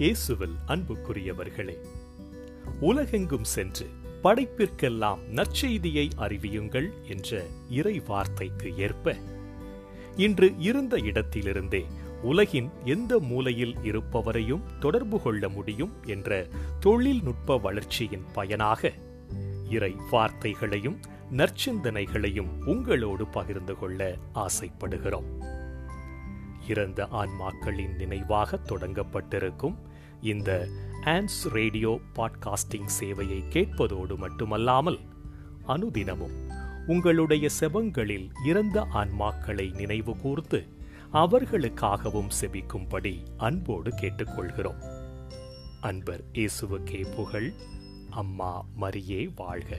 இயேசுவில் அன்புக்குரியவர்களே உலகெங்கும் சென்று படைப்பிற்கெல்லாம் நற்செய்தியை அறிவியுங்கள் என்ற இறை வார்த்தைக்கு ஏற்ப இன்று இருந்த இடத்திலிருந்தே உலகின் எந்த மூலையில் இருப்பவரையும் தொடர்பு கொள்ள முடியும் என்ற தொழில்நுட்ப வளர்ச்சியின் பயனாக இறை வார்த்தைகளையும் நற்சிந்தனைகளையும் உங்களோடு பகிர்ந்து கொள்ள ஆசைப்படுகிறோம். இறந்த ஆன்மாக்களின் நினைவாக தொடங்கப்பட்டிருக்கும் இந்த ஆன்ஸ் ரேடியோ பாட்காஸ்டிங் சேவையை கேட்பதோடு மட்டுமல்லாமல் அனுதினமும் உங்களுடைய செபங்களில் இறந்த ஆன்மாக்களை நினைவு கூர்ந்து அவர்களுக்காகவும் செபிக்கும்படி அன்போடு கேட்டுக்கொள்கிறோம். அன்பர் இயேசுவுக்கே புகழ். அம்மா மரியே வாழ்க.